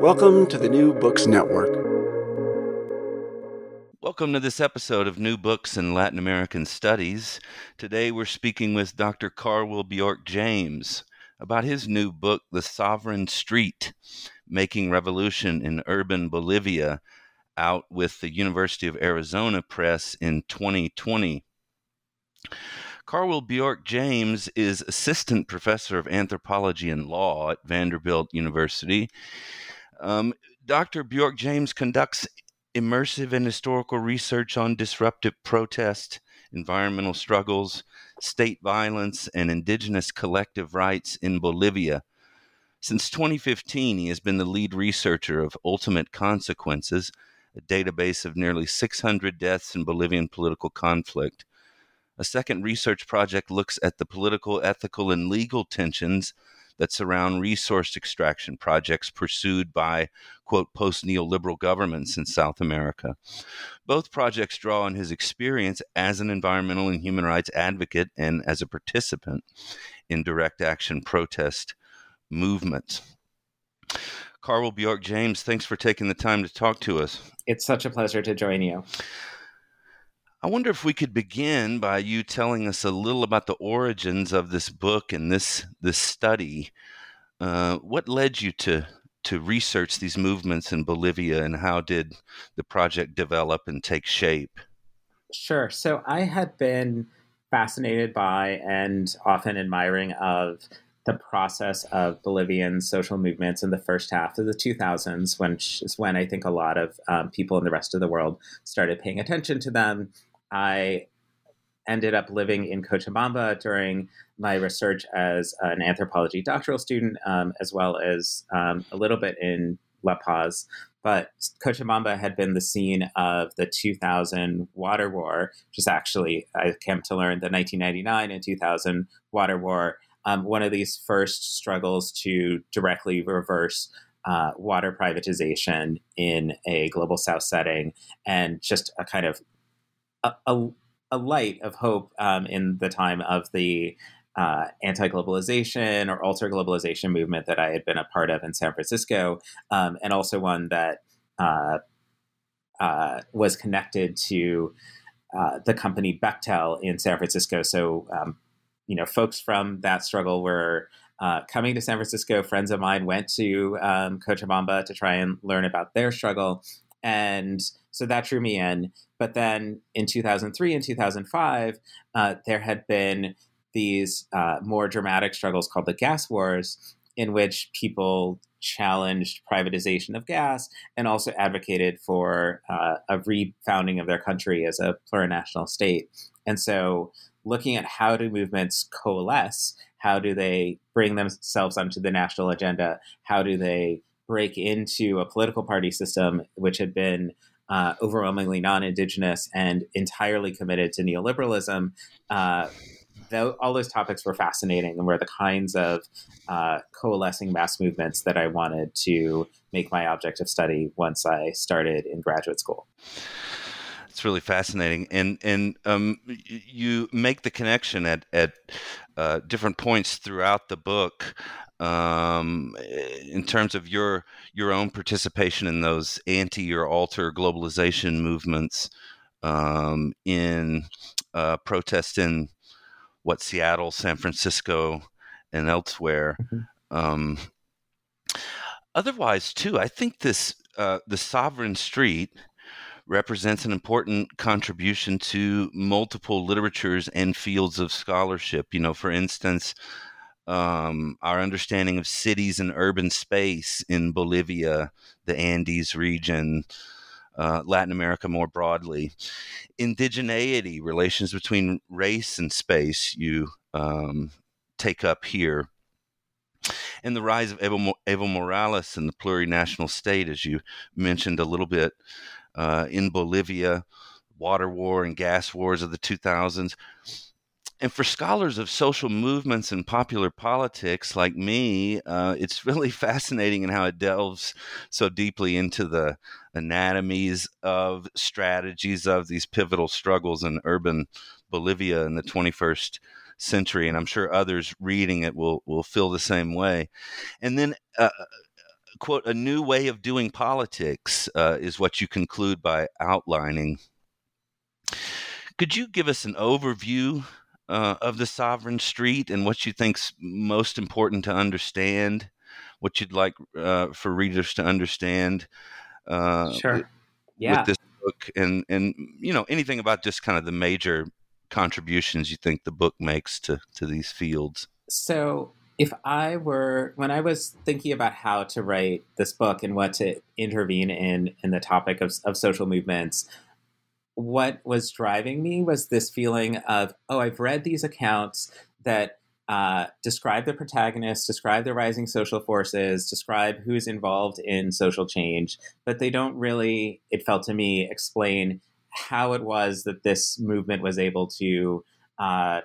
Welcome to the New Books Network. Welcome to this episode of New Books in Latin American Studies. Today we're speaking with Dr. Carwil Bjork James about his new book, The Sovereign Street Making Revolution in Urban Bolivia, out with the University of Arizona Press in 2020. Carwil Bjork James is assistant professor of anthropology and law at Vanderbilt University. Um, Dr. Bjork James conducts immersive and historical research on disruptive protest, environmental struggles, state violence, and indigenous collective rights in Bolivia. Since 2015, he has been the lead researcher of Ultimate Consequences, a database of nearly 600 deaths in Bolivian political conflict. A second research project looks at the political, ethical, and legal tensions that surround resource extraction projects pursued by, quote, post neoliberal governments in South America. Both projects draw on his experience as an environmental and human rights advocate and as a participant in direct action protest movements. Carwil Bjork James, thanks for taking the time to talk to us. It's such a pleasure to join you. I wonder if we could begin by you telling us a little about the origins of this book and this this study. Uh, what led you to to research these movements in Bolivia, and how did the project develop and take shape? Sure. So I had been fascinated by and often admiring of the process of Bolivian social movements in the first half of the 2000s, which is when I think a lot of um, people in the rest of the world started paying attention to them I ended up living in Cochabamba during my research as an anthropology doctoral student, um, as well as um, a little bit in La Paz. But Cochabamba had been the scene of the 2000 water war, which is actually, I came to learn, the 1999 and 2000 water war. Um, one of these first struggles to directly reverse uh, water privatization in a global south setting and just a kind of a, a, light of hope um, in the time of the uh, anti-globalization or alter globalization movement that I had been a part of in San Francisco, um, and also one that uh, uh, was connected to uh, the company Bechtel in San Francisco. So, um, you know, folks from that struggle were uh, coming to San Francisco. Friends of mine went to um, Cochabamba to try and learn about their struggle, and so that drew me in. But then in 2003 and 2005, uh, there had been these uh, more dramatic struggles called the gas wars, in which people challenged privatization of gas and also advocated for uh, a refounding of their country as a plurinational state. And so, looking at how do movements coalesce, how do they bring themselves onto the national agenda, how do they break into a political party system which had been uh, overwhelmingly non-indigenous and entirely committed to neoliberalism, uh, th- all those topics were fascinating and were the kinds of uh, coalescing mass movements that I wanted to make my object of study once I started in graduate school. It's really fascinating, and and um, you make the connection at at uh, different points throughout the book um, in terms of your your own participation in those anti or alter globalization movements um, in uh, protest in what Seattle, San Francisco, and elsewhere. Mm-hmm. Um, otherwise, too, I think this uh, the Sovereign Street represents an important contribution to multiple literatures and fields of scholarship. You know, for instance, um, our understanding of cities and urban space in Bolivia, the Andes region, uh, Latin America more broadly. Indigeneity, relations between race and space, you um, take up here. And the rise of Evo, Evo Morales and the plurinational state, as you mentioned a little bit uh, in Bolivia, water war and gas wars of the 2000s. And for scholars of social movements and popular politics like me, uh, it's really fascinating in how it delves so deeply into the anatomies of strategies of these pivotal struggles in urban Bolivia in the 21st century. And I'm sure others reading it will, will feel the same way. And then, uh, quote, a new way of doing politics uh, is what you conclude by outlining. Could you give us an overview uh, of the sovereign street and what you think's most important to understand, what you'd like uh, for readers to understand. Uh, sure. Yeah. With this book, and and you know anything about just kind of the major contributions you think the book makes to to these fields. So if I were when I was thinking about how to write this book and what to intervene in in the topic of, of social movements, what was driving me was this feeling of, oh, I've read these accounts that uh, describe the protagonists, describe the rising social forces, describe who's involved in social change, but they don't really, it felt to me, explain how it was that this movement was able to uh,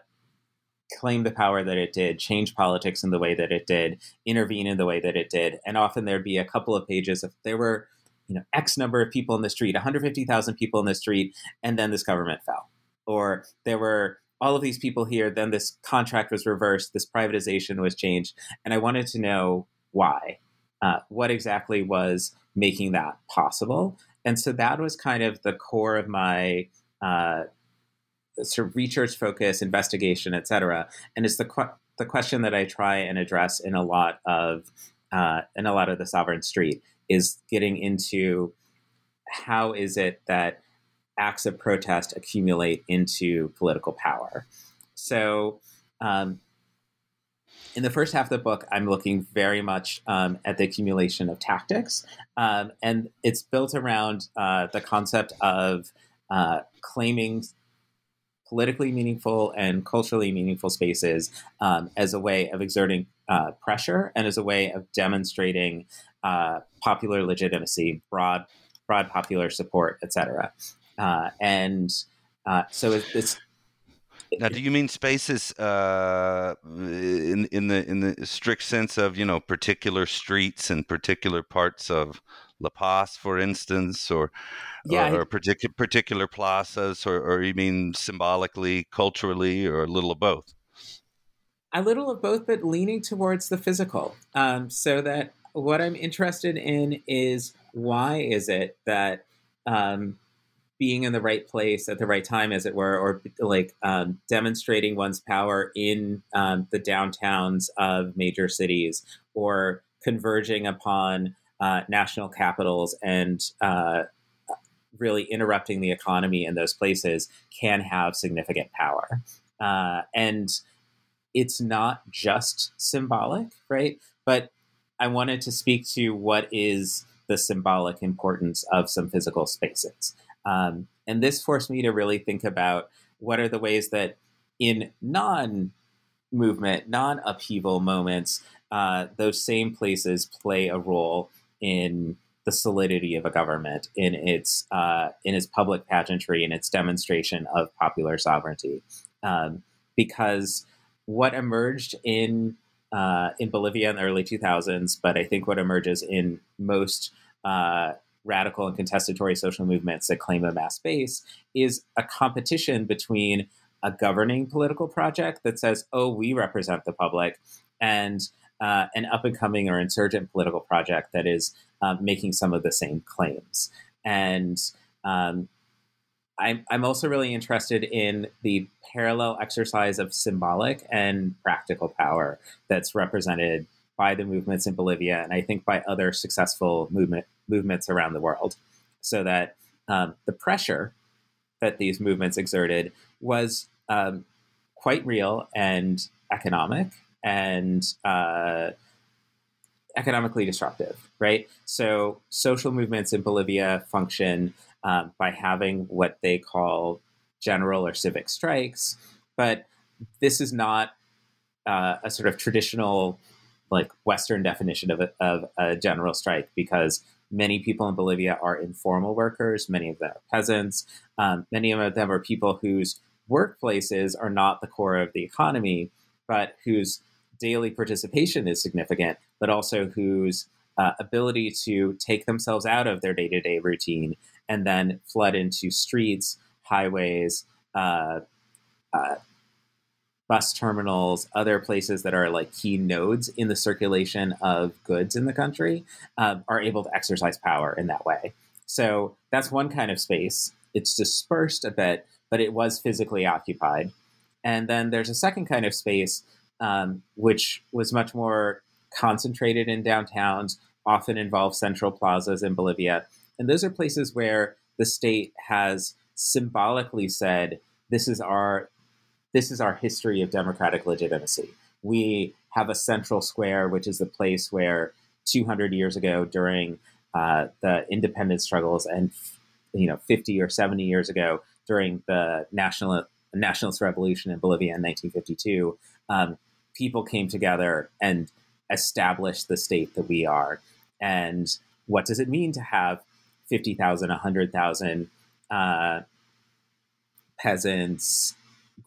claim the power that it did, change politics in the way that it did, intervene in the way that it did. And often there'd be a couple of pages of, there were you know X number of people in the street, 150,000 people in the street, and then this government fell, or there were all of these people here, then this contract was reversed, this privatization was changed, and I wanted to know why, uh, what exactly was making that possible, and so that was kind of the core of my. Uh, sort of research focus, investigation, et cetera, and it's the qu- the question that I try and address in a lot of uh, in a lot of the Sovereign Street is getting into how is it that acts of protest accumulate into political power. So, um, in the first half of the book, I'm looking very much um, at the accumulation of tactics, um, and it's built around uh, the concept of uh, claiming politically meaningful and culturally meaningful spaces um, as a way of exerting uh, pressure and as a way of demonstrating uh, popular legitimacy, broad broad popular support, etc. Uh, and uh, so it's. Now, do you mean spaces uh, in in the in the strict sense of you know particular streets and particular parts of La Paz, for instance, or yeah, or, or particular particular plazas, or, or you mean symbolically, culturally, or a little of both? A little of both, but leaning towards the physical, um, so that what I'm interested in is why is it that um, being in the right place at the right time, as it were, or like um, demonstrating one's power in um, the downtowns of major cities, or converging upon uh, national capitals and uh, really interrupting the economy in those places can have significant power. Uh, and it's not just symbolic, right? But I wanted to speak to what is the symbolic importance of some physical spaces. Um, and this forced me to really think about what are the ways that in non movement, non upheaval moments, uh, those same places play a role in the solidity of a government, in its uh, in its public pageantry, in its demonstration of popular sovereignty. Um, because what emerged in uh, in Bolivia in the early 2000s, but I think what emerges in most uh, radical and contestatory social movements that claim a mass base is a competition between a governing political project that says, "Oh, we represent the public," and uh, an up and coming or insurgent political project that is um, making some of the same claims. And um, I'm, I'm also really interested in the parallel exercise of symbolic and practical power that's represented by the movements in Bolivia and I think by other successful movement movements around the world. So that um, the pressure that these movements exerted was um, quite real and economic and uh, economically disruptive, right? So social movements in Bolivia function um, by having what they call general or civic strikes, but this is not uh, a sort of traditional, like Western definition of a, of a general strike because many people in Bolivia are informal workers, many of them are peasants, um, many of them are people whose workplaces are not the core of the economy, but whose daily participation is significant, but also whose uh, ability to take themselves out of their day to day routine and then flood into streets, highways, uh, uh, bus terminals, other places that are like key nodes in the circulation of goods in the country, um, are able to exercise power in that way. So that's one kind of space. It's dispersed a bit, but it was physically occupied. And then there's a second kind of space, um, which was much more concentrated in downtowns, often involved central plazas in Bolivia. And those are places where the state has symbolically said, this is our this is our history of democratic legitimacy. We have a central square, which is the place where 200 years ago, during uh, the independence struggles, and you know 50 or 70 years ago, during the national nationalist revolution in Bolivia in 1952, um, people came together and established the state that we are. And what does it mean to have 50,000, 100,000 uh, peasants,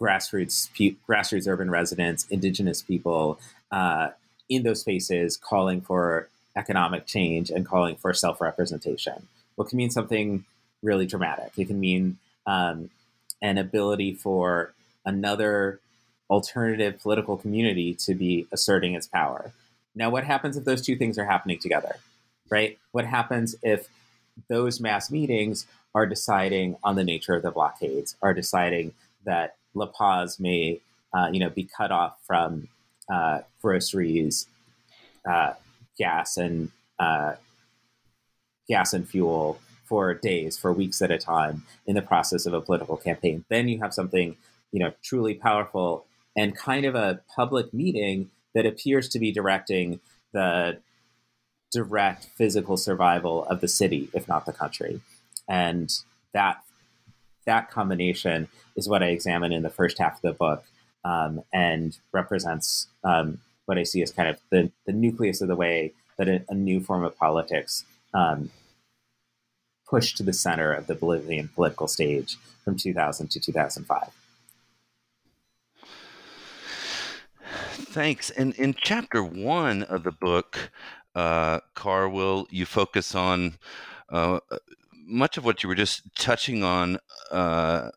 grassroots, pe- grassroots urban residents, indigenous people uh, in those spaces calling for economic change and calling for self representation? What can mean something really dramatic. It can mean um, an ability for another alternative political community to be asserting its power. Now, what happens if those two things are happening together, right? What happens if those mass meetings are deciding on the nature of the blockades, are deciding that La Paz may, uh, you know, be cut off from uh, groceries, uh, gas and uh, gas and fuel for days, for weeks at a time in the process of a political campaign. Then you have something, you know, truly powerful and kind of a public meeting that appears to be directing the direct physical survival of the city, if not the country. And that that combination is what I examine in the first half of the book um, and represents um, what I see as kind of the, the nucleus of the way that a, a new form of politics um, pushed to the center of the Bolivian political stage from 2000 to 2005. Thanks. And in chapter one of the book, uh, Carwil, you focus on uh, much of what you were just touching on uh,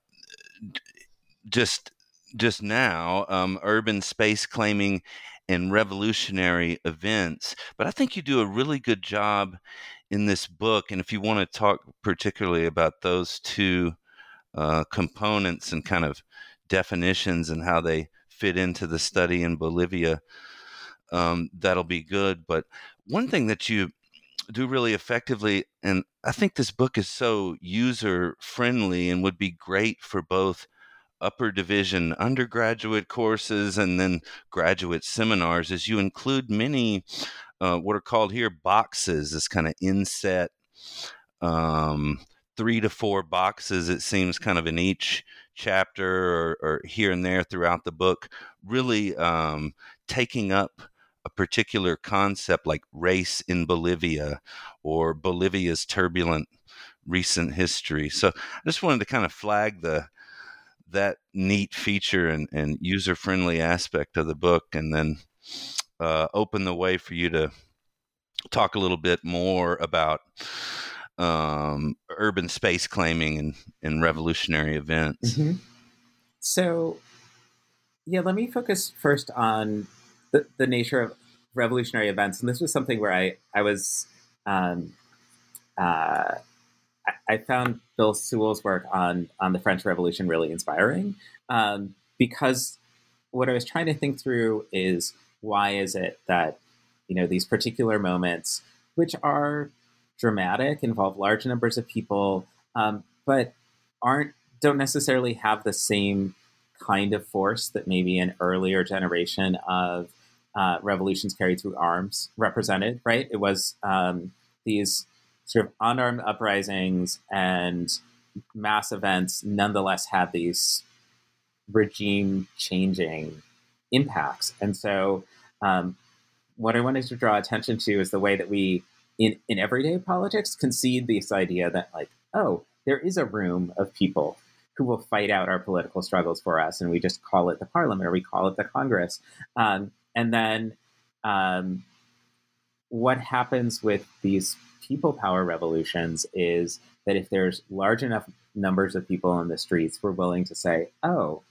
just just now um, urban space claiming and revolutionary events but i think you do a really good job in this book and if you want to talk particularly about those two uh, components and kind of definitions and how they fit into the study in bolivia um, that'll be good but one thing that you do really effectively. And I think this book is so user friendly and would be great for both upper division undergraduate courses and then graduate seminars is you include many uh, what are called here boxes this kind of inset um, three to four boxes it seems kind of in each chapter or, or here and there throughout the book really um, taking up a particular concept like race in Bolivia or Bolivia's turbulent recent history. So I just wanted to kind of flag the that neat feature and, and user friendly aspect of the book, and then uh, open the way for you to talk a little bit more about um, urban space claiming and, and revolutionary events. Mm-hmm. So, yeah, let me focus first on the, the nature of revolutionary events. And this was something where I, I was, um, uh, I, I found Bill Sewell's work on, on the French Revolution really inspiring um, because what I was trying to think through is why is it that, you know, these particular moments, which are dramatic, involve large numbers of people, um, but aren't don't necessarily have the same kind of force that maybe an earlier generation of uh, revolutions carried through arms represented. Right? It was um, these sort of unarmed uprisings and mass events, nonetheless, had these regime changing impacts, and so. Um, what I wanted to draw attention to is the way that we in, in everyday politics concede this idea that like oh there is a room of people who will fight out our political struggles for us and we just call it the parliament or we call it the congress. Um, and then um, what happens with these people power revolutions is that if there's large enough numbers of people in the streets we're willing to say oh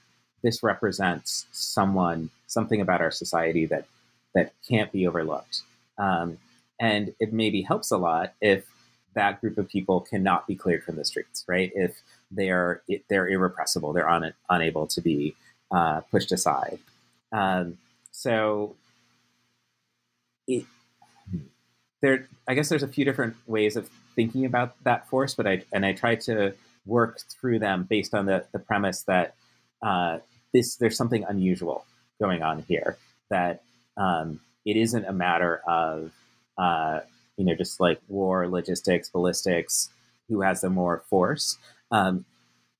this represents someone something about our society that that can't be overlooked. Um, and it maybe helps a lot if that group of people cannot be cleared from the streets, right? If they're they're irrepressible, they're un, unable to be uh, pushed aside. Um, so, it, there, I guess there's a few different ways of thinking about that force, but I and I try to work through them based on the the premise that uh, this there's something unusual going on here that um, it isn't a matter of uh, you know, just like war, logistics, ballistics, who has the more force. Um,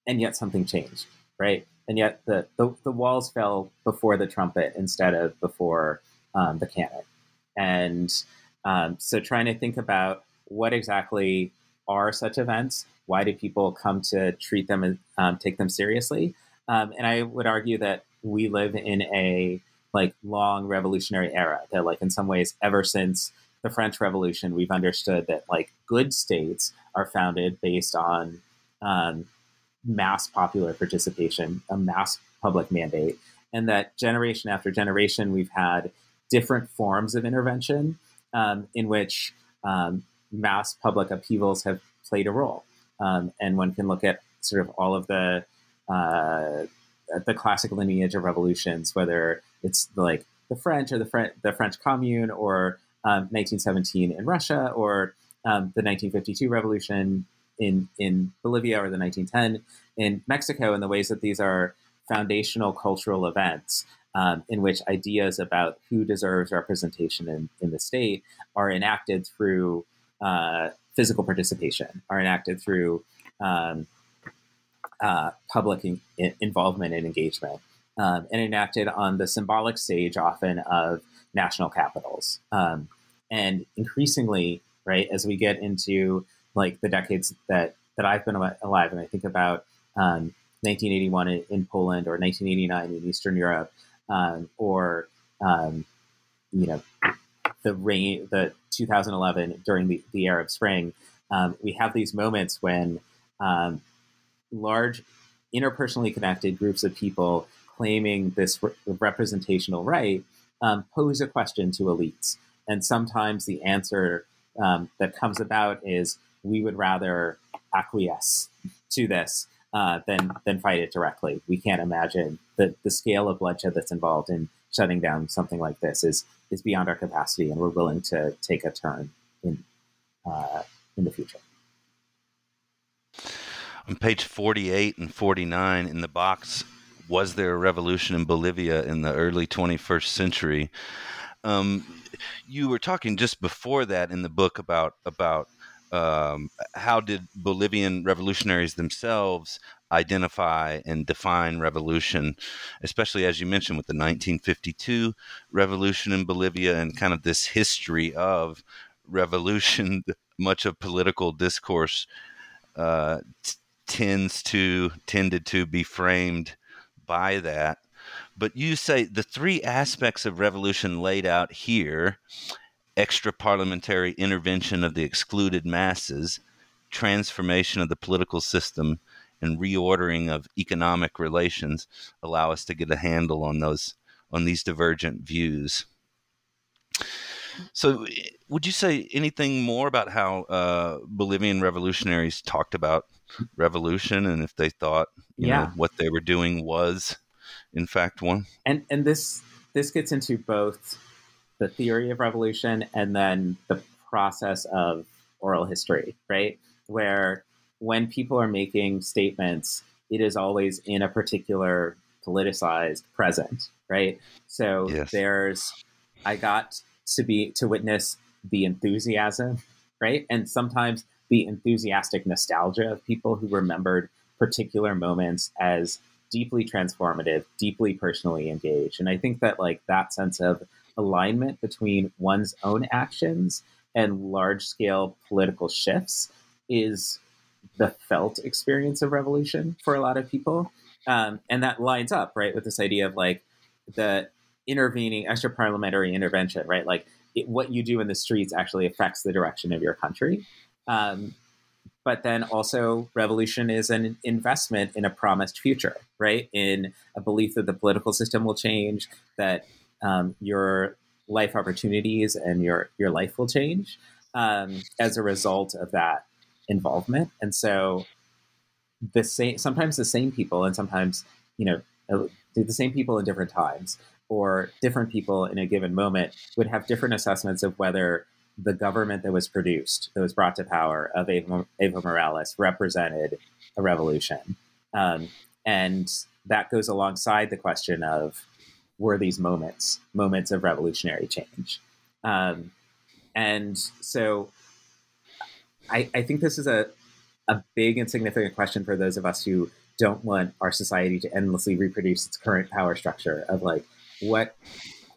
and yet something changed, right? And yet the, the, the, walls fell before the trumpet instead of before um, the cannon. And um, so trying to think about what exactly are such events? Why do people come to treat them and um, take them seriously? Um, and I would argue that we live in a like long revolutionary era that like in some ways ever since the French Revolution, we've understood that like good states are founded based on um, mass popular participation, a mass public mandate, and that generation after generation, we've had different forms of intervention um, in which um, mass public upheavals have played a role. Um, and one can look at sort of all of the uh, the classic lineage of revolutions, whether it's like the French or the, the French Commune or um, 1917 in Russia or um, the 1952 revolution in, in Bolivia or the 1910 in Mexico, and the ways that these are foundational cultural events um, in which ideas about who deserves representation in, in the state are enacted through uh, physical participation, are enacted through um, uh, public in involvement and engagement, um, and enacted on the symbolic stage often of national capitals. Um, and increasingly, right, as we get into like the decades that that I've been alive, and I think about um, 1981 in, in, Poland or 1989 in Eastern Europe, um, or um, you know the rain, the 2011 during the, the Arab Spring, um, we have these moments when um, large interpersonally connected groups of people claiming this re- representational right um, pose a question to elites. And sometimes the answer um, that comes about is we would rather acquiesce to this uh, than than fight it directly. We can't imagine the the scale of bloodshed that's involved in shutting down something like this is is beyond our capacity, and we're willing to take a turn in uh, in the future. On page 48 and 49 in the box, was there a revolution in Bolivia in the early 21st century? Um, you were talking just before that in the book about about um, how did Bolivian revolutionaries themselves identify and define revolution, especially as you mentioned with the 1952 revolution in Bolivia and kind of this history of revolution, much of political discourse uh, tends to tended to be framed by that. But you say the three aspects of revolution laid out here extra parliamentary intervention of the excluded masses, transformation of the political system, and reordering of economic relations allow us to get a handle on those on these divergent views. So, would you say anything more about how uh, Bolivian revolutionaries talked about revolution and if they thought you yeah. know what they were doing was in fact one? And and this this gets into both the theory of revolution and then the process of oral history, right? Where when people are making statements, it is always in a particular politicized present, right? So yes. there's, I got to be to witness the enthusiasm, right? And sometimes the enthusiastic nostalgia of people who remembered particular moments as deeply transformative, deeply personally engaged. And I think that like that sense of alignment between one's own actions and large scale political shifts is the felt experience of revolution for a lot of people. Um, and that lines up, right, with this idea of like the intervening extra parliamentary intervention, right? Like it, what you do in the streets actually affects the direction of your country. Um, but then also, revolution is an investment in a promised future, right? In a belief that the political system will change, that um, your life opportunities and your your life will change um, as a result of that involvement. And so the same sometimes the same people and sometimes you know uh, the same people in different times or different people in a given moment would have different assessments of whether the government that was produced that was brought to power of Evo, Evo Morales represented a revolution. Um, and that goes alongside the question of were these moments moments of revolutionary change? Um, and so I, I think this is a, a big and significant question for those of us who don't want our society to endlessly reproduce its current power structure of like what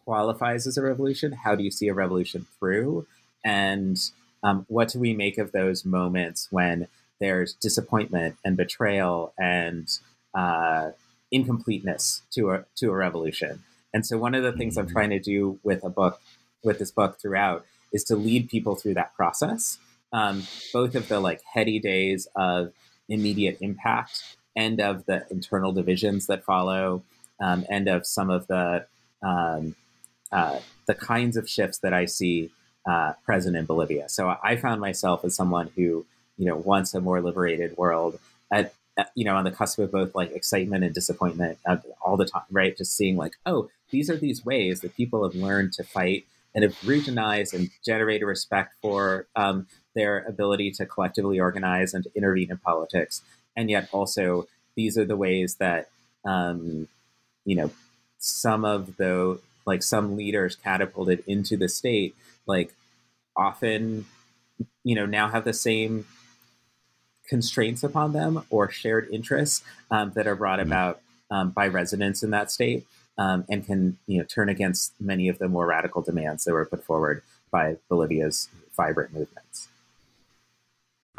qualifies as a revolution? How do you see a revolution through and um, what do we make of those moments when there's disappointment and betrayal and uh, incompleteness to a to a revolution and so one of the things i'm mm-hmm. trying to do with a book with this book throughout is to lead people through that process um, both of the like heady days of immediate impact and of the internal divisions that follow, um, and of some of the um, uh, the kinds of shifts that I see uh, present in Bolivia. So I found myself as someone who you know wants a more liberated world. At, you know, on the cusp of both like excitement and disappointment uh, all the time, right? Just seeing like, oh, these are these ways that people have learned to fight and have regionalized and generated respect for um, their ability to collectively organize and intervene in politics. And yet also these are the ways that um, you know some of the like some leaders catapulted into the state like often you know now have the same constraints upon them or shared interests um, that are brought mm-hmm. about um, by residents in that state um, and can you know turn against many of the more radical demands that were put forward by Bolivia's vibrant movements.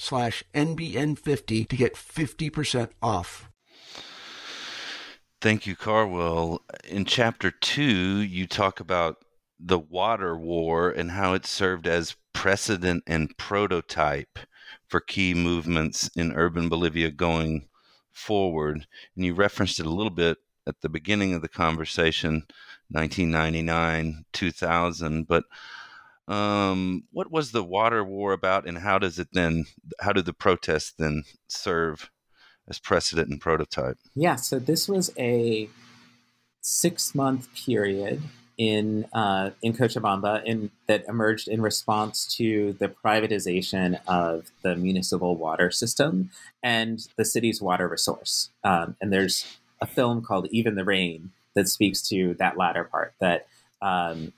slash NBN50 to get 50% off. Thank you, Carwil. In chapter two, you talk about the water war and how it served as precedent and prototype for key movements in urban Bolivia going forward. And you referenced it a little bit at the beginning of the conversation, 1999, 2000. But um, what was the water war about, and how does it then? How did the protests then serve as precedent and prototype? Yeah, so this was a six month period in uh, in Cochabamba in, that emerged in response to the privatization of the municipal water system and the city's water resource. Um, and there's a film called Even the Rain that speaks to that latter part. That um,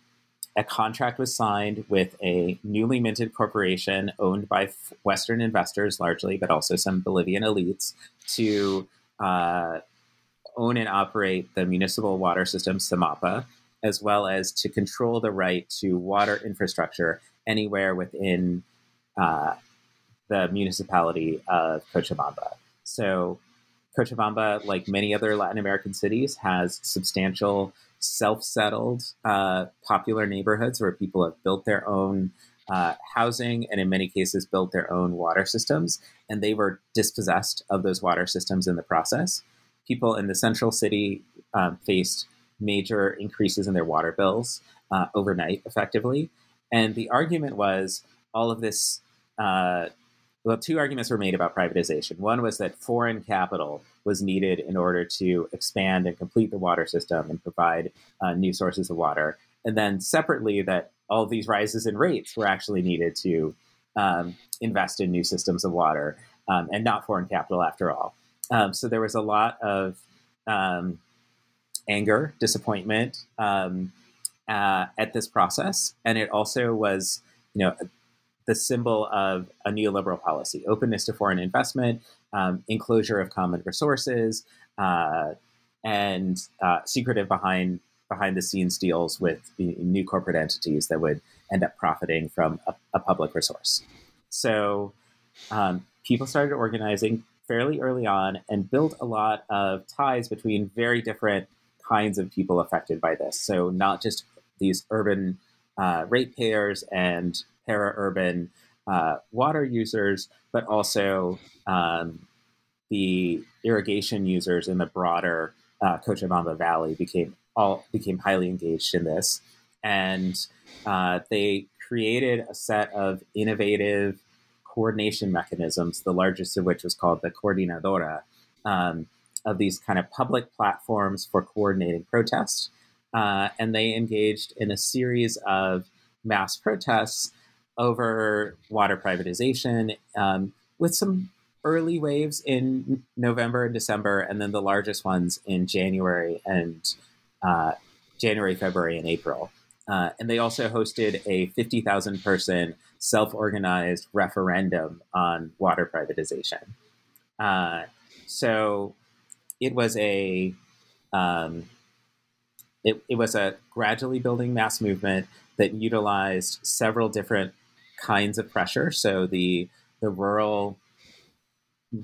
a contract was signed with a newly minted corporation owned by Western investors largely, but also some Bolivian elites to uh, own and operate the municipal water system, SEMAPA, as well as to control the right to water infrastructure anywhere within uh, the municipality of Cochabamba. So, Cochabamba, like many other Latin American cities, has substantial self settled uh, popular neighborhoods where people have built their own uh, housing and, in many cases, built their own water systems. And they were dispossessed of those water systems in the process. People in the central city um, faced major increases in their water bills uh, overnight, effectively. And the argument was all of this. Well, two arguments were made about privatization. One was that foreign capital was needed in order to expand and complete the water system and provide uh, new sources of water. And then separately, that all these rises in rates were actually needed to um, invest in new systems of water um, and not foreign capital after all. Um, so there was a lot of um, anger, disappointment um, uh, at this process, and it also was, you know, the symbol of a neoliberal policy: openness to foreign investment, um, enclosure of common resources, uh, and uh, secretive behind behind the scenes deals with new corporate entities that would end up profiting from a, a public resource. So um, people started organizing fairly early on and built a lot of ties between very different kinds of people affected by this. So not just these urban uh, ratepayers and para-urban uh, water users, but also um, the irrigation users in the broader uh, Cochabamba Valley became all became highly engaged in this, and uh, they created a set of innovative coordination mechanisms. The largest of which was called the Coordinadora, um, of these kind of public platforms for coordinating protests. Uh, and they engaged in a series of mass protests over water privatization um, with some early waves in November and December, and then the largest ones in January and uh, January, February, and April. Uh, and they also hosted a 50,000 person self organized referendum on water privatization. Uh, so it was a um, it, it was a gradually building mass movement that utilized several different kinds of pressure. So the the rural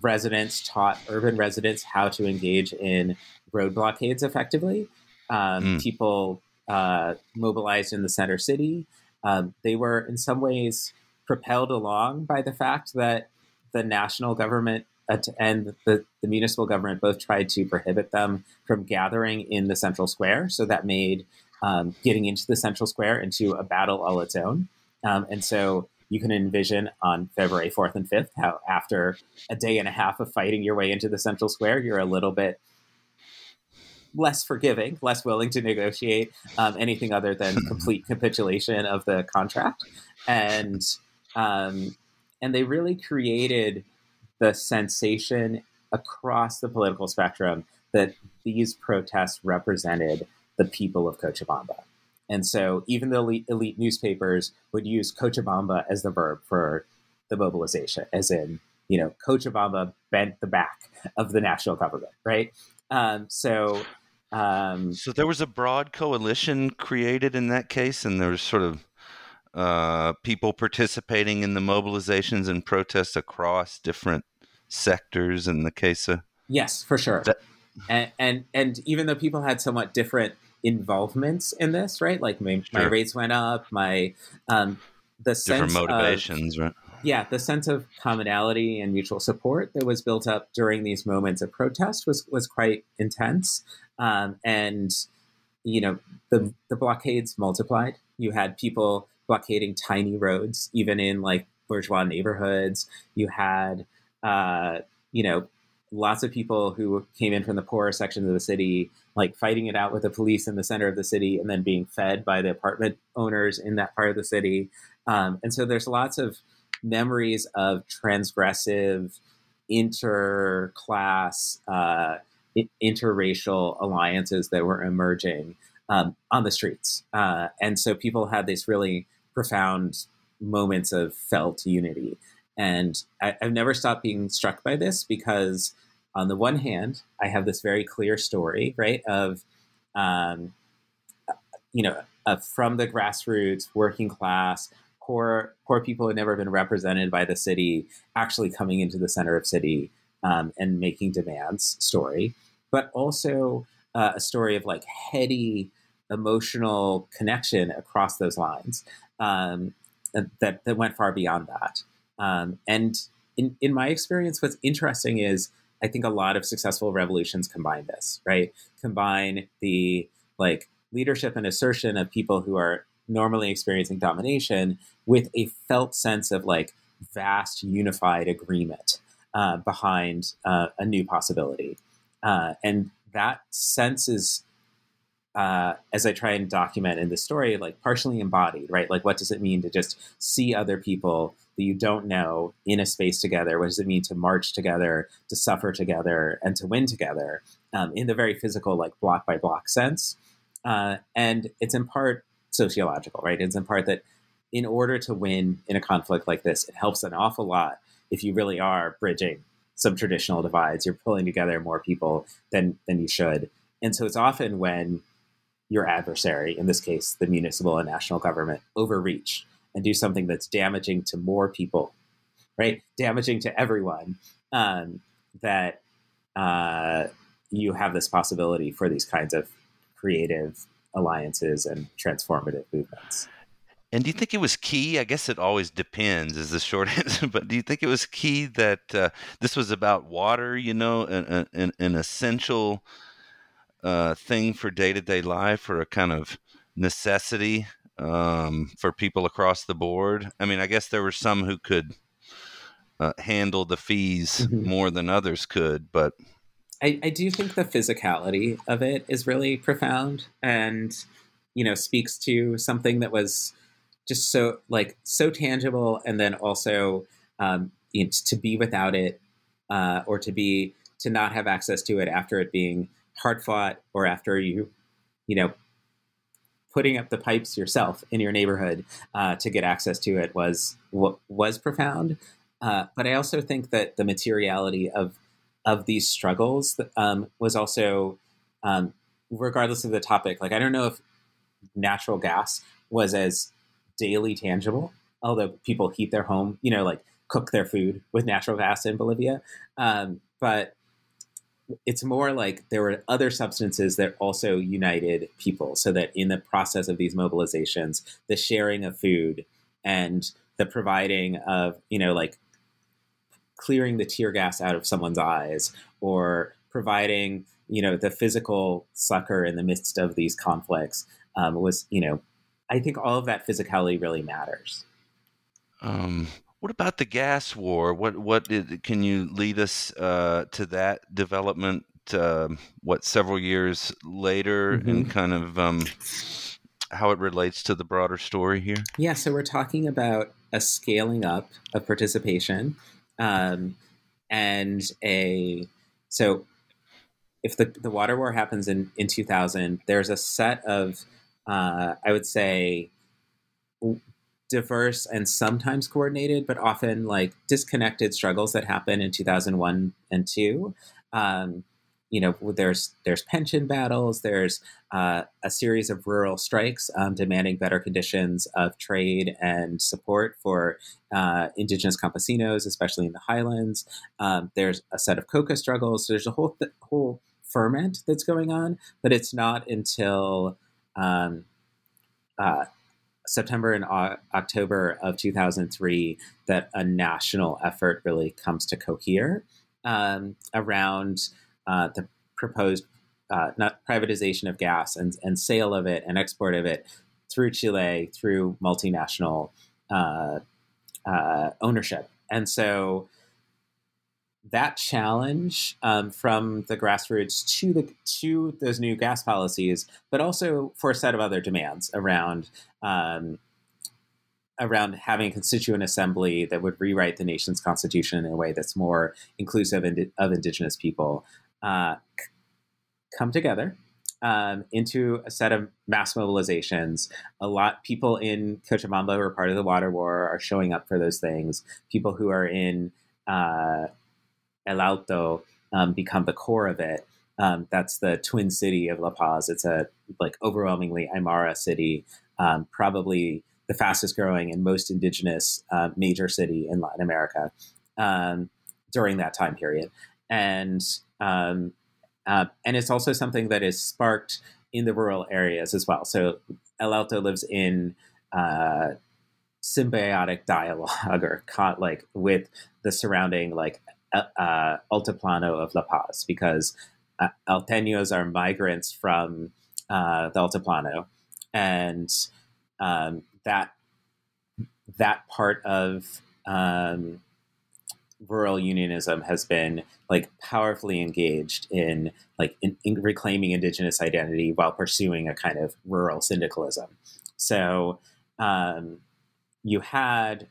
residents taught urban residents how to engage in road blockades effectively. Um, mm. People uh, mobilized in the center city. Um, they were in some ways propelled along by the fact that the national government and the, the municipal government both tried to prohibit them from gathering in the central square. So that made um, getting into the central square into a battle all its own. Um, and so you can envision on February 4th and 5th how after a day and a half of fighting your way into the central square, you're a little bit less forgiving, less willing to negotiate um, anything other than complete capitulation of the contract. And um, and they really created the sensation across the political spectrum that these protests represented the people of Cochabamba. And so even the elite, elite, newspapers would use Cochabamba as the verb for the mobilization, as in, you know, Cochabamba bent the back of the national government, right? Um, so, um, so there was a broad coalition created in that case, and there was sort of uh, people participating in the mobilizations and protests across different sectors in the case of yes for sure that, and, and, and even though people had somewhat different involvements in this right like my, sure. my rates went up my um the different motivations of, right yeah, the sense of commonality and mutual support that was built up during these moments of protest was was quite intense, um, and you know the the blockades multiplied. You had people blockading tiny roads, even in like bourgeois neighborhoods. You had uh, you know lots of people who came in from the poorer sections of the city, like fighting it out with the police in the center of the city, and then being fed by the apartment owners in that part of the city. Um, and so there's lots of memories of transgressive, interclass, uh, interracial alliances that were emerging um, on the streets. Uh, and so people had these really profound moments of felt unity. And I, have never stopped being struck by this because, on the one hand, I have this very clear story, right, of, um, you know, from the grassroots, working class, poor poor people who had never been represented by the city actually coming into the center of city um, and making demands story, but also uh, a story of like heady emotional connection across those lines um, that that went far beyond that. Um, and in, in my experience, what's interesting is I think a lot of successful revolutions combine this, right? Combine the like leadership and assertion of people who are normally experiencing domination with a felt sense of like vast unified agreement uh, behind uh, a new possibility. Uh, and that sense is uh, as I try and document in the story, like partially embodied, right? Like, what does it mean to just see other people that you don't know in a space together? What does it mean to march together, to suffer together, and to win together um, in the very physical, like block by block sense? Uh, and it's in part sociological, right? It's in part that in order to win in a conflict like this, it helps an awful lot if you really are bridging some traditional divides. You're pulling together more people than than you should. And so it's often when your adversary, in this case, the municipal and national government, overreach and do something that's damaging to more people, right? Damaging to everyone, um, that uh, you have this possibility for these kinds of creative alliances and transformative movements. And do you think it was key? I guess it always depends, is the short answer. But do you think it was key that uh, this was about water? You know, an, an, an essential uh, thing for day to day life or a kind of necessity um, for people across the board? I mean, I guess there were some who could uh, handle the fees mm-hmm. more than others could, but. I, I do think the physicality of it is really profound and, you know, speaks to something that was just so, like, so tangible and then also um, you know, to be without it uh, or to be, to not have access to it after it being hard fought or after you, you know, putting up the pipes yourself in your neighborhood uh, to get access to it was was profound. Uh, but I also think that the materiality of of these struggles um, was also, um, regardless of the topic. Like I don't know if natural gas was as daily tangible, although people heat their home, you know, like cook their food with natural gas in Bolivia. Um, but it's more like there were other substances that also united people so that in the process of these mobilizations the sharing of food and the providing of you know like clearing the tear gas out of someone's eyes or providing you know the physical succor in the midst of these conflicts um, was you know i think all of that physicality really matters. Um, what about the gas war? What what did, can you lead us uh, to that development? Uh, what several years later, mm-hmm. and kind of um, how it relates to the broader story here? Yeah, so we're talking about a scaling up of participation, um, and a so if the the water war happens in in two thousand, there's a set of uh, I would say diverse and sometimes coordinated, but often like disconnected struggles that happen in 2001 and 2. Um, you know, there's there's pension battles. There's uh, a series of rural strikes um, demanding better conditions of trade and support for uh, indigenous campesinos, especially in the highlands. Um, there's a set of coca struggles. So there's a whole th- whole ferment that's going on, but it's not until um, uh, September and October of 2003 that a national effort really comes to cohere um, around uh, the proposed uh, privatization of gas and, and sale of it and export of it through Chile through multinational uh, uh ownership. And so that challenge um, from the grassroots to the to those new gas policies, but also for a set of other demands around um, around having a constituent assembly that would rewrite the nation's constitution in a way that's more inclusive of indigenous people, uh, come together um, into a set of mass mobilizations. A lot people in Cochabamba who are part of the water war are showing up for those things. People who are in uh, El Alto um, become the core of it. Um, that's the twin city of La Paz. It's a like overwhelmingly Aymara city, um, probably the fastest growing and most indigenous uh, major city in Latin America um, during that time period, and um, uh, and it's also something that is sparked in the rural areas as well. So El Alto lives in uh, symbiotic dialogue or caught like with the surrounding like uh, uh, Altiplano of La Paz because uh, Alteños are migrants from uh, the Altiplano, and um, that that part of um, rural unionism has been like powerfully engaged in like in, in reclaiming indigenous identity while pursuing a kind of rural syndicalism. So um, you had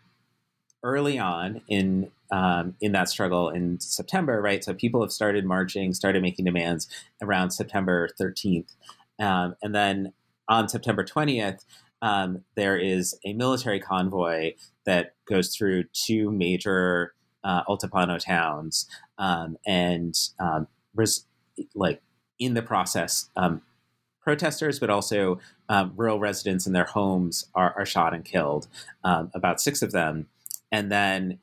early on in um, in that struggle in September, right? So people have started marching, started making demands around September 13th. Um, and then on September 20th, um, there is a military convoy that goes through two major uh, Altiplano towns um, and um, res- like in the process, um, protesters, but also rural residents in their homes are, are shot and killed, about six of them. And then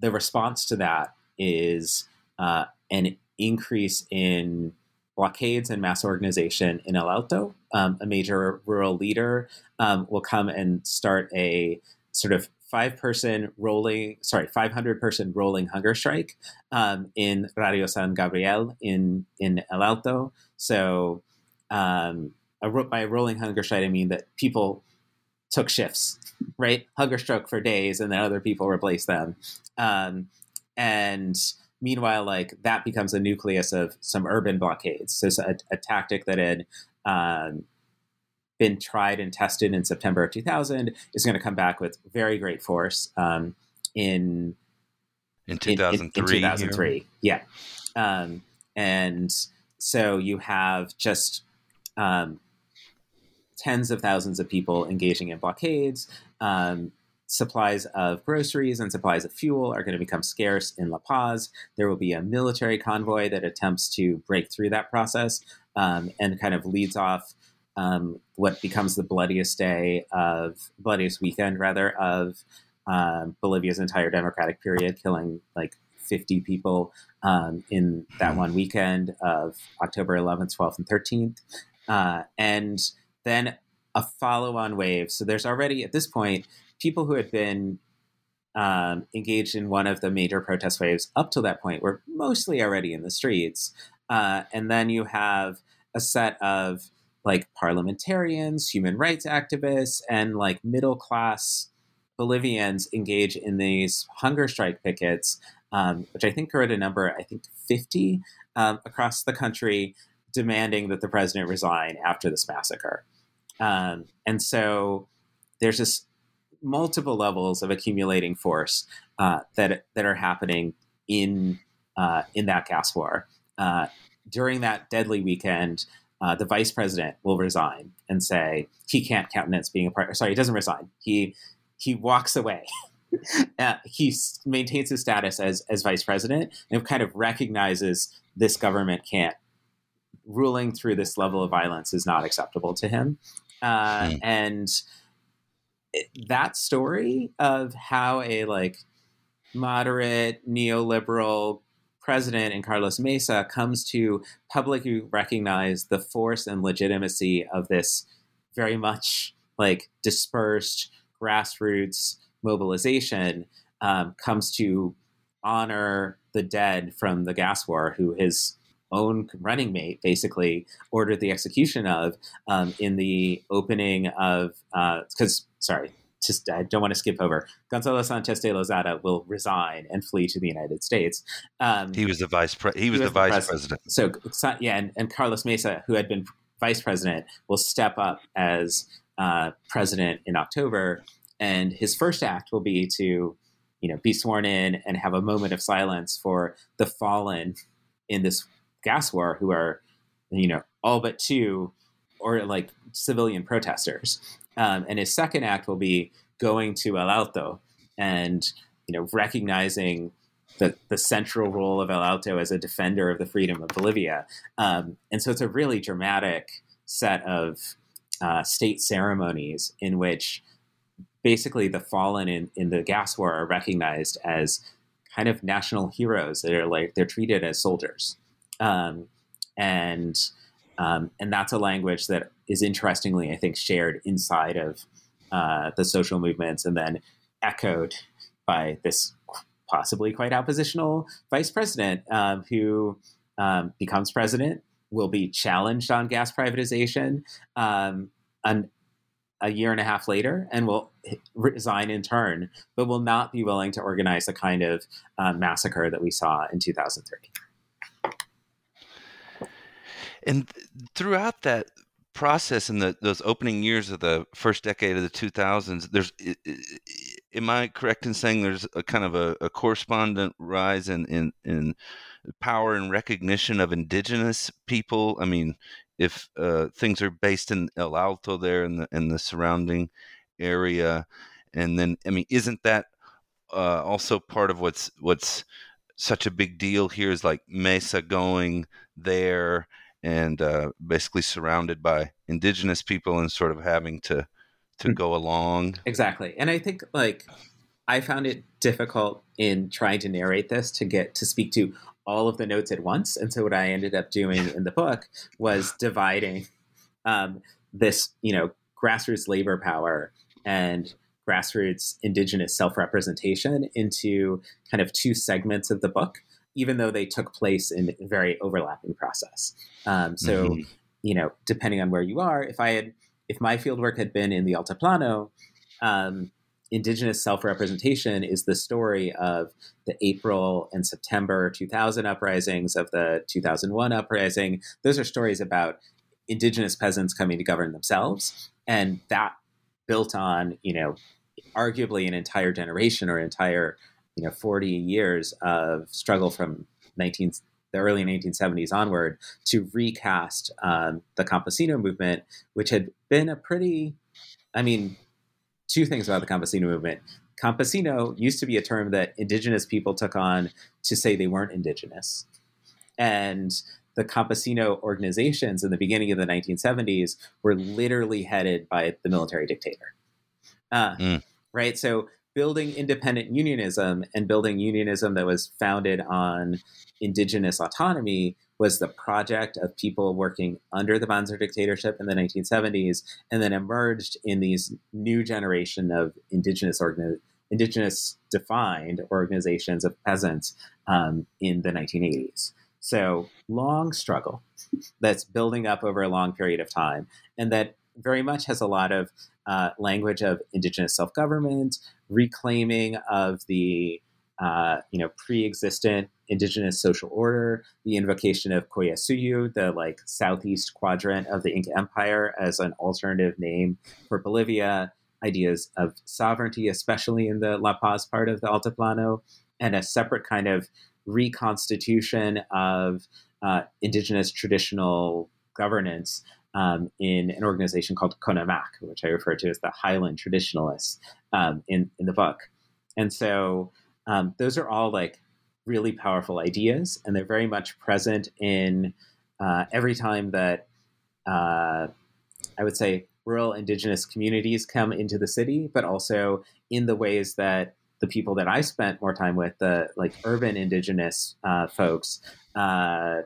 the response to that is uh, an increase in blockades and mass organization in El Alto. Um, a major rural leader um, will come and start a sort of five person rolling, sorry, 500 person rolling hunger strike um, in Radio San Gabriel in, in El Alto. So, um, a, by rolling hunger strike, I mean that people took shifts, right? Hunger stroke for days, and then other people replace them. Um, and meanwhile, like that becomes a nucleus of some urban blockades. So a, a tactic that had um, been tried and tested in September of 2000 is going to come back with very great force um, in in 2003. In, in, in 2003, yeah. Um, and so you have just um, tens of thousands of people engaging in blockades. Um, supplies of groceries and supplies of fuel are going to become scarce in La Paz. There will be a military convoy that attempts to break through that process um, and kind of leads off um, what becomes the bloodiest day of bloodiest weekend rather of um, Bolivia's entire democratic period, killing like 50 people um, in that one weekend of October 11th, 12th, and 13th. Uh, and then a follow on wave. So there's already at this point people who had been um, engaged in one of the major protest waves up to that point were mostly already in the streets. Uh, and then you have a set of like parliamentarians, human rights activists, and like middle class Bolivians engage in these hunger strike pickets, um, which I think are at a number, I think 50 um, across the country, demanding that the president resign after this massacre. Um, and so there's just multiple levels of accumulating force uh, that that are happening in uh, in that gas war. Uh, during that deadly weekend, uh, the vice president will resign and say he can't countenance being a part. Sorry, he doesn't resign. He he walks away. Uh, he maintains his status as as vice president and kind of recognizes this government can't ruling through this level of violence is not acceptable to him. Uh, mm. And it, that story of how a like moderate neoliberal president in Carlos Mesa comes to publicly recognize the force and legitimacy of this very much like dispersed grassroots mobilization um, comes to honor the dead from the gas war who his own running mate basically ordered the execution of um, in the opening of because uh, sorry just I don't want to skip over. Gonzalo Sanchez de Lozada will resign and flee to the United States. Um, he was the vice. Pre- he was, he was the, the, vice president. president. So yeah, and, and, Carlos Mesa, who had been vice president, will step up as uh, president in October, and his first act will be to, you know, be sworn in and have a moment of silence for the fallen in this gas war, who are, you know, all but two, or like civilian protesters. Um, and his second act will be going to El Alto and you know recognizing the, the central role of El Alto as a defender of the freedom of Bolivia. Um, and so it's a really dramatic set of uh, state ceremonies in which basically the fallen in, in the gas war are recognized as kind of national heroes that are like they're treated as soldiers. Um, and um, and that's a language that is interestingly, I think, shared inside of uh, the social movements and then echoed by this possibly quite oppositional vice president um, who um, becomes president, will be challenged on gas privatization um, an, a year and a half later, and will resign in turn, but will not be willing to organize the kind of uh, massacre that we saw in 2003. And throughout that process in the those opening years of the first decade of the 2000s, there's am I correct in saying there's a kind of a, a correspondent rise in, in in power and recognition of indigenous people? I mean, if uh, things are based in El Alto there in the in the surrounding area, and then I mean, isn't that uh, also part of what's what's such a big deal here is like Mesa going there and uh, basically surrounded by indigenous people and sort of having to to mm. go along. Exactly, and I think like I found it difficult in trying to narrate this to get to speak to all of the notes at once, and so what I ended up doing in the book was dividing um, this, you know, grassroots labor power and grassroots indigenous self-representation into kind of two segments of the book even though they took place in a very overlapping process. Um, so, mm-hmm. you know, depending on where you are, if I had, if my fieldwork had been in the Altiplano, um, indigenous self-representation is the story of the April and September 2000 uprisings, of the 2001 uprising. Those are stories about indigenous peasants coming to govern themselves, and that built on, you know, arguably an entire generation or entire you know 40 years of struggle from 19 the early 1970s onward to recast um, the campesino movement which had been a pretty i mean two things about the campesino movement. Campesino used to be a term that indigenous people took on to say they weren't indigenous. And the campesino organizations in the beginning of the 1970s were literally headed by the military dictator. Uh, mm. right? So building independent unionism and building unionism that was founded on indigenous autonomy was the project of people working under the Banzer dictatorship in the 1970s and then emerged in these new generation of indigenous organi- indigenous defined organizations of peasants um, in the 1980s. So long struggle that's building up over a long period of time and that very much has a lot of uh, language of indigenous self-government, reclaiming of the uh, you know pre-existent indigenous social order, the invocation of Collasuyu, the like southeast quadrant of the Inca Empire, as an alternative name for Bolivia, ideas of sovereignty, especially in the La Paz part of the Altiplano, and a separate kind of reconstitution of uh, indigenous traditional governance um, in an organization called CONAMAC, which I refer to as the Highland Traditionalists um, in, in the book. And so um, those are all like really powerful ideas, and they're very much present in uh, every time that uh, I would say rural indigenous communities come into the city, but also in the ways that the people that I spent more time with, the like urban indigenous uh, folks, uh,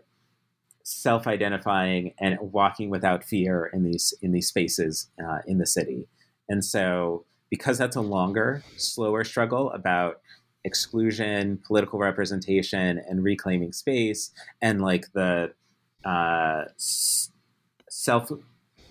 self-identifying and walking without fear in these in these spaces uh, in the city. And so, because that's a longer, slower struggle about exclusion, political representation, and reclaiming space, and like the uh, self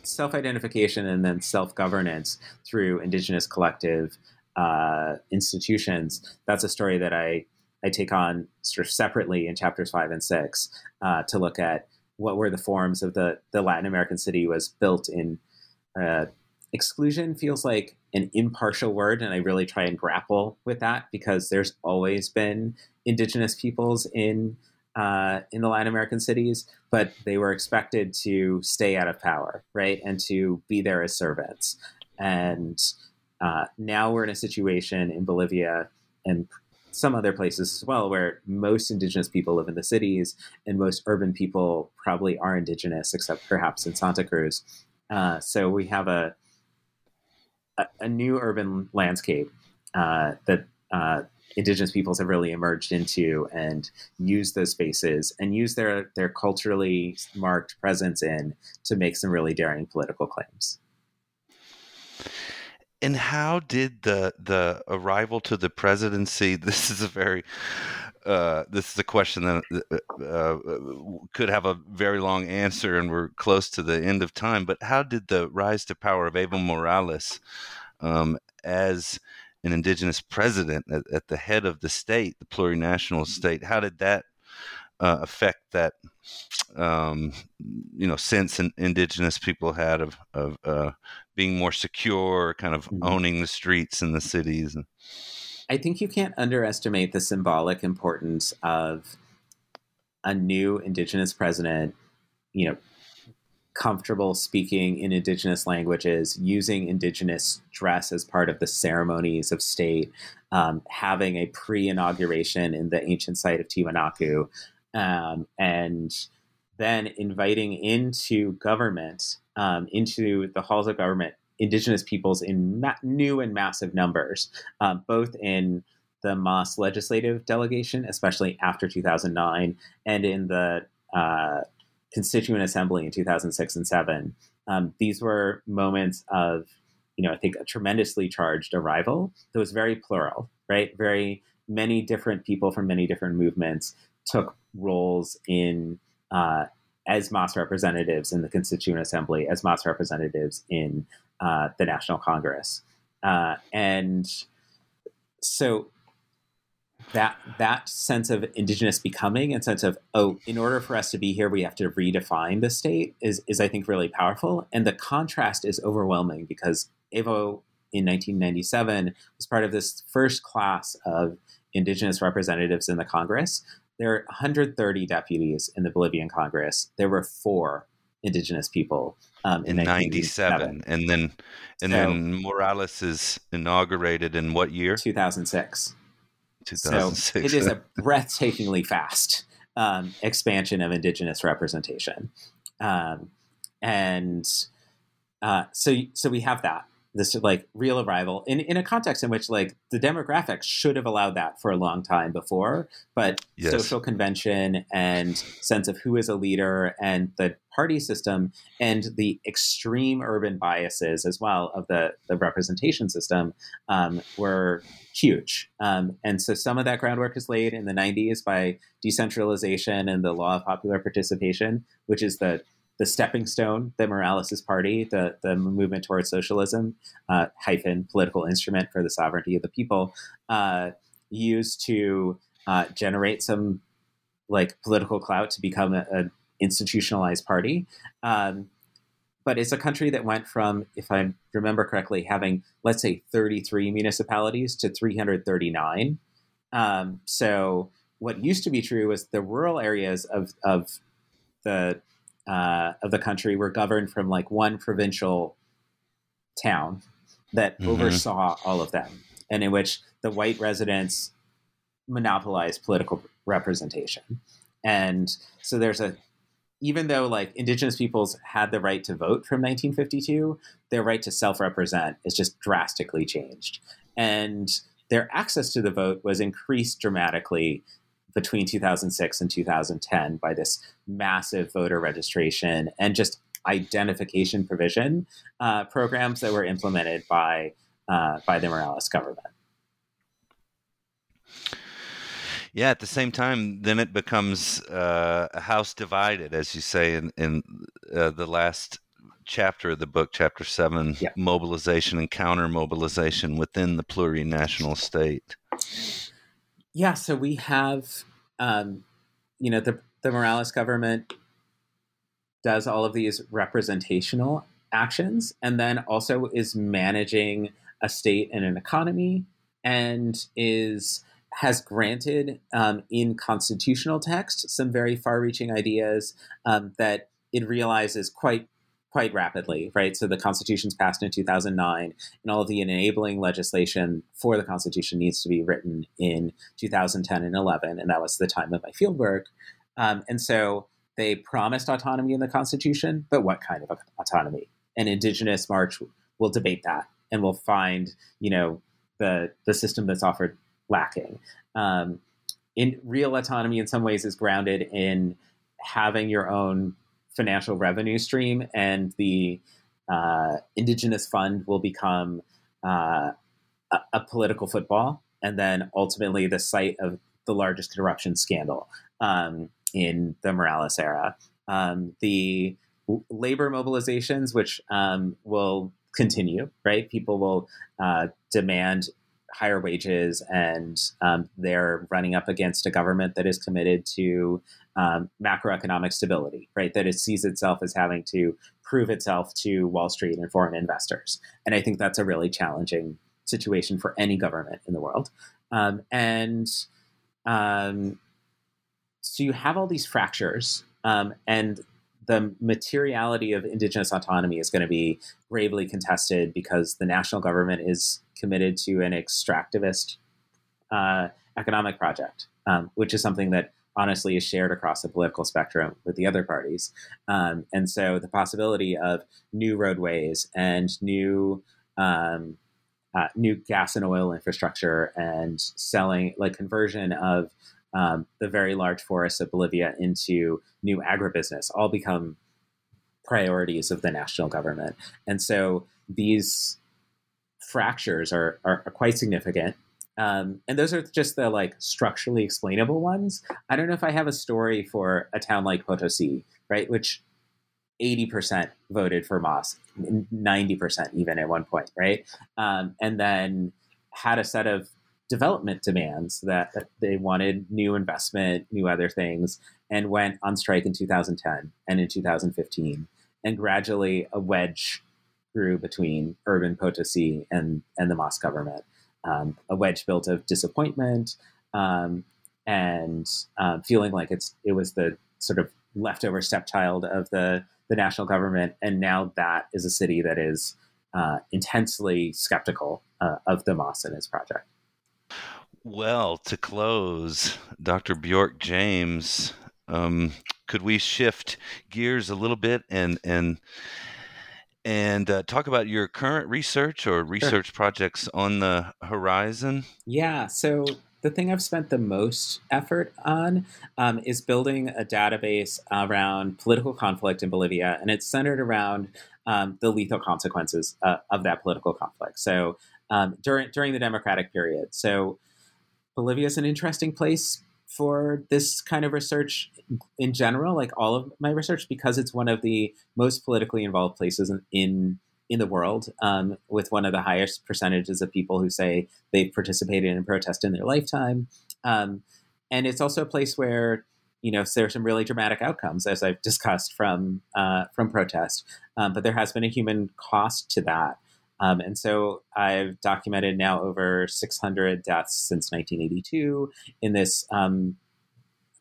self identification and then self governance through indigenous collective uh, institutions. That's a story that I I take on sort of separately in chapters five and six uh, to look at what were the forms of the the Latin American city was built in. Uh, exclusion feels like an impartial word, and I really try and grapple with that because there's always been indigenous peoples in uh, in the Latin American cities, but they were expected to stay out of power, right, and to be there as servants. And uh, now we're in a situation in Bolivia and some other places as well where most indigenous people live in the cities and most urban people probably are indigenous, except perhaps in Santa Cruz. Uh, so we have a, a, a new urban landscape uh, that uh, indigenous peoples have really emerged into and use those spaces and use their their culturally marked presence in to make some really daring political claims. And how did the the arrival to the presidency? This is a very uh, this is a question that uh, uh, could have a very long answer, and we're close to the end of time. But how did the rise to power of Evo Morales um, as an indigenous president at, at, the head of the state, the plurinational state. How did that uh, affect that, um, you know, sense in, indigenous people had of, of uh, being more secure, kind of mm-hmm. owning the streets and the cities? I think you can't underestimate the symbolic importance of a new indigenous president, you know, comfortable speaking in indigenous languages, using indigenous dress as part of the ceremonies of state, um, having a pre inauguration in the ancient site of Tiwanaku, um, and then inviting into government, um, into the halls of government, indigenous peoples in ma- new and massive numbers, um, both in the MAS legislative delegation, especially after 2009, and in the uh, Constituent Assembly in 2006 and 7. Um, these were moments of, you know, I think a tremendously charged arrival that was very plural, right? Very many different people from many different movements took roles in uh, as MAS representatives in the Constituent Assembly, as MAS representatives in uh, the National Congress. Uh, and so that that sense of indigenous becoming and sense of oh in order for us to be here we have to redefine the state is is i think really powerful and the contrast is overwhelming because evo in 1997 was part of this first class of indigenous representatives in the congress there are 130 deputies in the bolivian congress. There were four indigenous people um, in, in 97 and then and so, then morales is inaugurated in what year? 2006 so it is a breathtakingly fast um, expansion of indigenous representation, um, and uh, so so we have that this like real arrival in, in a context in which like the demographics should have allowed that for a long time before but yes. social convention and sense of who is a leader and the party system and the extreme urban biases as well of the, the representation system um, were huge um, and so some of that groundwork is laid in the 90s by decentralization and the law of popular participation which is the the stepping stone that Morales' party, the, the movement towards socialism, uh, hyphen political instrument for the sovereignty of the people, uh, used to uh, generate some like political clout to become an institutionalized party. Um, but it's a country that went from, if I remember correctly, having let's say 33 municipalities to 339. Um, so what used to be true was the rural areas of, of the uh, of the country were governed from like one provincial town that mm-hmm. oversaw all of them, and in which the white residents monopolized political representation. And so there's a even though like indigenous peoples had the right to vote from 1952, their right to self-represent is just drastically changed. And their access to the vote was increased dramatically between 2006 and 2010 by this massive voter registration and just identification provision uh, programs that were implemented by uh, by the Morales government. Yeah, at the same time, then it becomes uh, a house divided, as you say in, in uh, the last chapter of the book, chapter seven, yeah. mobilization and counter mobilization within the plurinational state. Yeah, so we have, um, you know, the, the Morales government does all of these representational actions and then also is managing a state and an economy and is has granted um, in constitutional text some very far-reaching ideas um, that it realizes quite quite rapidly, right? So the Constitution's passed in 2009, and all of the enabling legislation for the Constitution needs to be written in 2010 and 11, and that was the time of my fieldwork. Um, and so they promised autonomy in the Constitution, but what kind of autonomy? An Indigenous March will debate that, and we'll find, you know, the the system that's offered lacking. Um, in real autonomy, in some ways, is grounded in having your own financial revenue stream, and the uh, indigenous fund will become uh, a, a, political football, and then ultimately the site of the largest corruption scandal um, in the Morales era. Um, the labor mobilizations, which um, will continue, right? People will uh, demand higher wages and um, they're running up against a government that is committed to um, macroeconomic stability, right? That it sees itself as having to prove itself to Wall Street and foreign investors. And I think that's a really challenging situation for any government in the world. Um, and um, so you have all these fractures, um, and the materiality of indigenous autonomy is going to be gravely contested because the national government is committed to an extractivist uh, economic project, um, which is something that honestly is shared across the political spectrum with the other parties. Um, and so the possibility of new roadways and new um, uh, new gas and oil infrastructure and selling like conversion of um, the very large forests of Bolivia into new agribusiness all become priorities of the national government. And so these fractures are, are, are quite significant. Um, and those are just the like structurally explainable ones. I don't know if I have a story for a town like Potosi, right? Which 80% voted for MAS, 90% even at one point, right? Um, and then had a set of development demands that, that, they wanted new investment, new other things, and went on strike in 2010 and in 2015. And gradually a wedge between urban Potosi and, and the MAS government. Um, a wedge built of disappointment um, and uh, feeling like it's it was the sort of leftover stepchild of the the national government, and now that is a city that is uh, intensely skeptical uh, of the MAS and its project. Well, to close, Dr. Bjork James, um, could we shift gears a little bit and and and uh, talk about your current research or research sure. projects on the horizon? Yeah. So the thing I've spent the most effort on um, is building a database around political conflict in Bolivia, and it's centered around um, the lethal consequences uh, of that political conflict. So um, during during the democratic period, so Bolivia is an interesting place for this kind of research in general, like all of my research, because it's one of the most politically involved places in in, the world, um, with one of the highest percentages of people who say they've participated in protest in their lifetime. Um, and it's also a place where you know there are some really dramatic outcomes, as I've discussed from uh, from protest. Um, but there has been a human cost to that. Um, and so I've documented now over 600 deaths since 1982 in this um,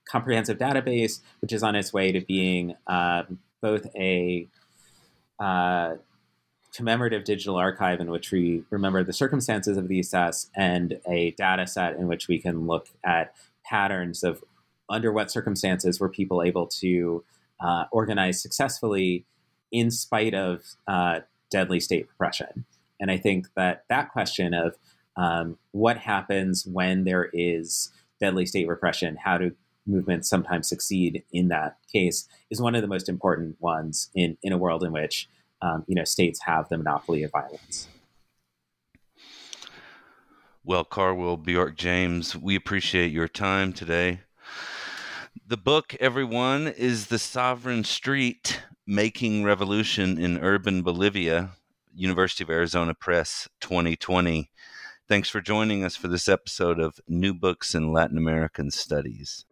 comprehensive database, which is on its way to being uh, both a uh, commemorative digital archive in which we remember the circumstances of these deaths and a data set in which we can look at patterns of under what circumstances were people able to uh, organize successfully in spite of uh, deadly state repression. And I think that that question of um, what happens when there is deadly state repression, how do movements sometimes succeed in that case is one of the most important ones in, in a world in which um, you know states have the monopoly of violence. Well, Carwil Bjork James, we appreciate your time today. The book, everyone, is The Sovereign Street Making Revolution in Urban Bolivia, University of Arizona Press 2020. Thanks for joining us for this episode of New Books in Latin American Studies.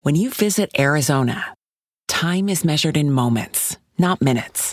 When you visit Arizona, time is measured in moments, not minutes.